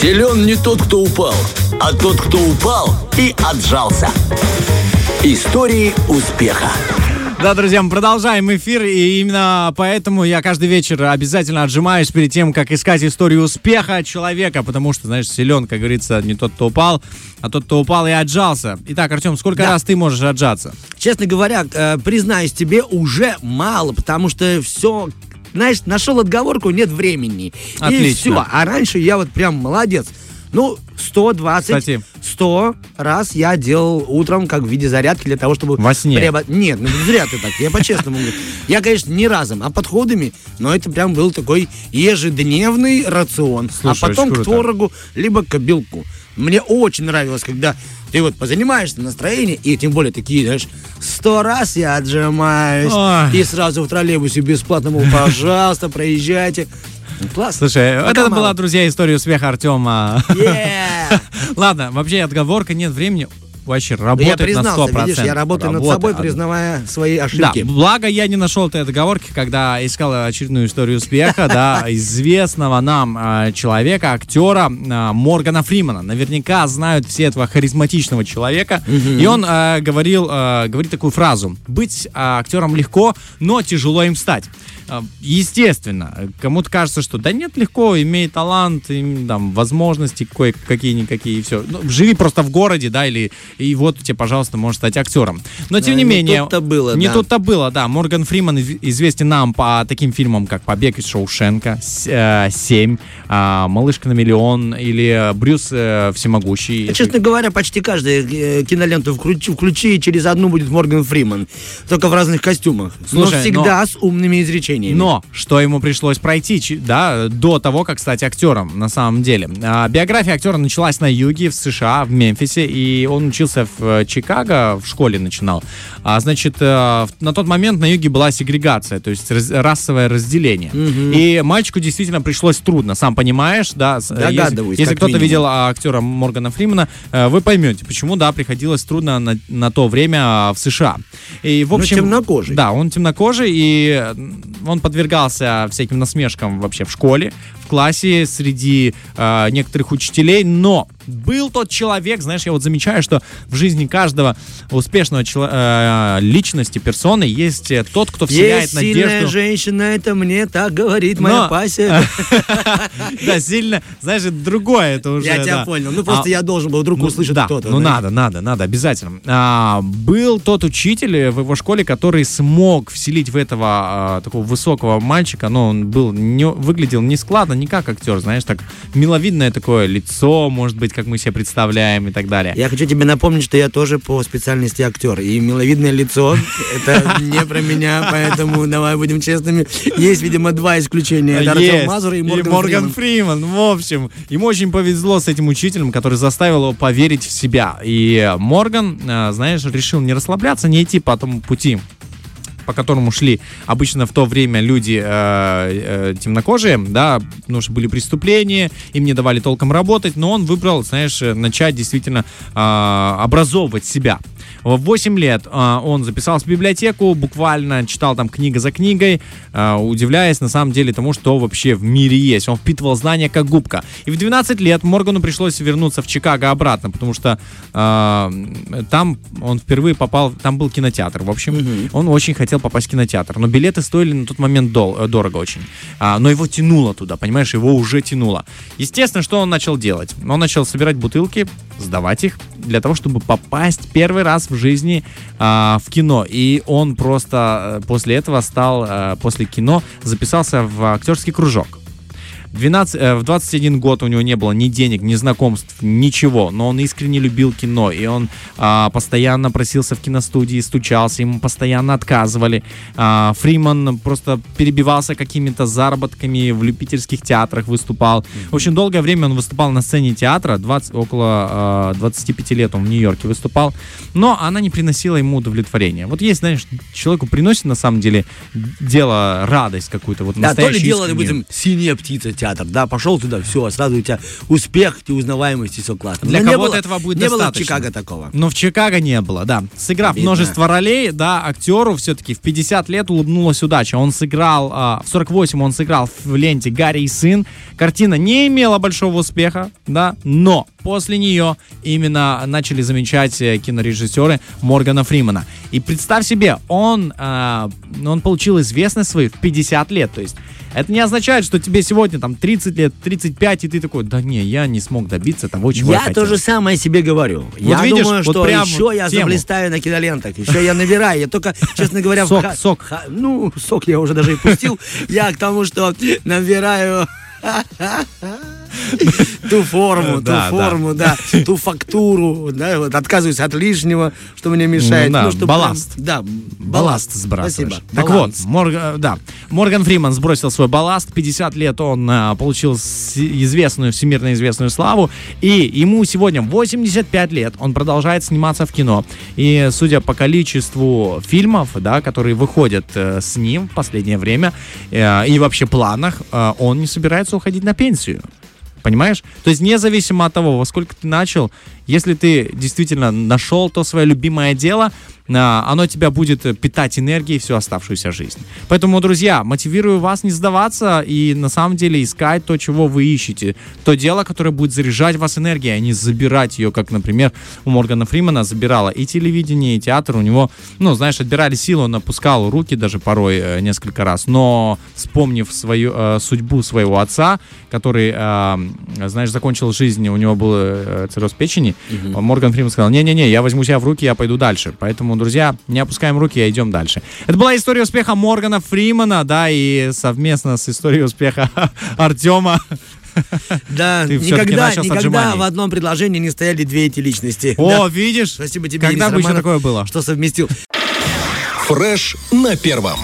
Силен не тот, кто упал, а тот, кто упал и отжался. Истории успеха. Да, друзья, мы продолжаем эфир, и именно поэтому я каждый вечер обязательно отжимаюсь перед тем, как искать историю успеха человека, потому что, знаешь, силен, как говорится, не тот, кто упал, а тот, кто упал и отжался. Итак, Артем, сколько да. раз ты можешь отжаться? Честно говоря, э, признаюсь тебе, уже мало, потому что все знаешь, нашел отговорку, нет времени. Отлично. И все. А раньше я вот прям молодец. Ну, 120, Кстати. 100 раз я делал утром как в виде зарядки для того, чтобы... Во сне? Пребо... Нет, ну зря ты так, я по-честному говорю. Я, конечно, не разом, а подходами, но это прям был такой ежедневный рацион. Слушай, а потом к творогу, либо к белку. Мне очень нравилось, когда ты вот позанимаешься настроение, и тем более такие, знаешь, сто раз я отжимаюсь, Ой. и сразу в троллейбусе бесплатно, мол, пожалуйста, проезжайте. Ну, Классно. Слушай, Пока это мало. была, друзья, история успеха Артема. Yeah. Ладно, вообще отговорка, нет времени. Вообще, Я работает на признался, 100%. видишь, я работаю над Работает. собой, признавая свои Да, ошибки. благо я не нашел этой отговорки, когда искал очередную историю успеха, да, известного нам э, человека, актера э, Моргана Фримана. Наверняка знают все этого харизматичного человека. И он э, говорил, говорит такую фразу. Быть актером легко, но тяжело им стать. Э, Естественно, кому-то кажется, что да нет, легко, имей талант, им, там, возможности кое-какие-никакие, и все. Ну, живи просто в городе, да, или и вот тебе, пожалуйста, можешь стать актером. Но тем Да, не не менее... тут-то было, Не да. тут-то было, да. Морган Фриман из- известен нам по таким фильмам, как «Побег из Шоушенка», э, «Семь», а, «Малышка на миллион» или «Брюс э, всемогущий». Я, Честно говоря, почти каждую э, киноленту включи, включи, и через одну будет Морган Фриман. Только в разных костюмах. Слушай, но всегда с умными изречениями. Но что ему пришлось пройти, да, до того, как стать актером, на самом деле. А, биография актера началась на юге, в США, в Мемфисе, и он учился в э, Чикаго, в школе начинал. А, значит, э, на тот момент на юге была сегрегация, то есть расовое разделение. И мальчику действительно пришлось трудно, сам понимаешь, да. э, если- Догадываюсь, Если как кто-то видел а, актера Моргана Фримана, э, вы поймете, почему, да, приходилось трудно на, на то время в США. И, в Ну, общем, темнокожий. Да, он темнокожий, и он подвергался всяким насмешкам вообще в школе, в классе, среди э, некоторых учителей, но был тот человек, знаешь, я вот замечаю, что в жизни каждого успешного чело- э, личности, персоны есть э, тот, кто вселяет Есть сильная надежду. женщина, это мне так говорит моя Но- пася. Да, сильно, знаешь, другое, это уже. Я тебя понял. Ну, просто А, я должен был вдруг Ну, услышать да, кто-то. Ну надо, надо, надо, обязательно. А, был тот учитель в его школе, который смог вселить в этого а, такого высокого мальчика, но он был не, выглядел не складно, не как актер, знаешь, так миловидное такое лицо, может быть, как мы себе представляем и так далее. Я хочу тебе напомнить, что я тоже по специальности актер. И миловидное лицо — это не про меня, поэтому давай будем честными. Есть, видимо, два исключения. Это Артем. Мазур и Морган Морган Фриман. Фриман. В общем, ему очень повезло с этим учителем, который заставил его поверить в себя. И Морган, э, знаешь, решил не расслабляться, не идти по тому пути, по которому шли обычно в то время люди э, э, темнокожие, да, потому что были преступления, им не давали толком работать, но он выбрал, знаешь, начать действительно э, образовывать себя. В 8 лет э, он записался в библиотеку, буквально читал там книга за книгой, э, удивляясь на самом деле тому, что вообще в мире есть. Он впитывал знания как губка. И в 12 лет Моргану пришлось вернуться в Чикаго обратно, потому что э, там он впервые попал, там был кинотеатр, в общем, он очень хотел попасть в кинотеатр, но билеты стоили на тот момент дол- э, дорого очень. А, но его тянуло туда, понимаешь, его уже тянуло. Естественно, что он начал делать? Он начал собирать бутылки, сдавать их, для того, чтобы попасть первый раз в жизни а, в кино. И он просто э, после этого стал, э, после кино, записался в актерский кружок. 12, э, в 21 год у него не было ни денег, ни знакомств, ничего, но он искренне любил кино, и он а, постоянно просился в киностудии, стучался, ему постоянно отказывали. А, Фриман просто перебивался какими-то заработками в любительских театрах, выступал. В общем, долгое время он выступал на сцене театра, 20, около а, 25 лет он в Нью-Йорке выступал, но она не приносила ему удовлетворения. Вот есть, знаешь, человеку приносит на самом деле дело радость какую-то, вот Да, то ли дело, допустим, синяя птица театр, да, пошел туда, все, сразу у тебя успех, ты узнаваемость, и все классно. Для не кого-то этого будет Не было в достаточно. Чикаго такого. Но в Чикаго не было, да. Сыграв Обидно. множество ролей, да, актеру все-таки в 50 лет улыбнулась удача. Он сыграл, а, в 48 он сыграл в ленте «Гарри и сын». Картина не имела большого успеха, да, но после нее именно начали замечать э, кинорежиссеры Моргана Фримана. И представь себе, он, а, он получил известность свою в 50 лет, то есть это не означает, что тебе сегодня там 30 лет, 35, и ты такой, да не, я не смог добиться того, чего я, Я хотел». то же самое себе говорю. я видишь, думаю, вот что прям еще я тему. заблистаю на кинолентах, еще я набираю. Я только, честно говоря, Сок, ха- сок. ха- ну, сок я уже даже и пустил. Я к тому, что набираю ту форму, ту форму, да, ту фактуру, да, вот отказываюсь от лишнего, что мне мешает. Ну чтобы балласт. да, Балласт сбрасываешь. Спасибо. Так Баланс. вот, Морг- э, да. Морган Фриман сбросил свой балласт. 50 лет он э, получил известную, всемирно известную славу. И ему сегодня 85 лет. Он продолжает сниматься в кино. И судя по количеству фильмов, да, которые выходят э, с ним в последнее время, э, и вообще планах, э, он не собирается уходить на пенсию. Понимаешь? То есть независимо от того, во сколько ты начал, если ты действительно нашел то свое любимое дело, а, оно тебя будет питать энергией всю оставшуюся жизнь. Поэтому, друзья, мотивирую вас не сдаваться и на самом деле искать то, чего вы ищете. То дело, которое будет заряжать вас энергией, а не забирать ее, как, например, у Моргана Фримана забирала и телевидение, и театр. У него, ну, знаешь, отбирали силу, он опускал руки даже порой э, несколько раз. Но, вспомнив свою э, судьбу своего отца, который, э, знаешь, закончил жизнь, у него был э, цирроз печени, Морган Фриман сказал, не-не-не, я возьму себя в руки, я пойду дальше. Поэтому, друзья, не опускаем руки, а идем дальше. Это была история успеха Моргана Фримана, да, и совместно с историей успеха Артема. Да, Ты никогда, никогда в одном предложении не стояли две эти личности. О, Да. видишь? Спасибо тебе, Когда Денис бы еще такое было? что совместил. Фреш на первом.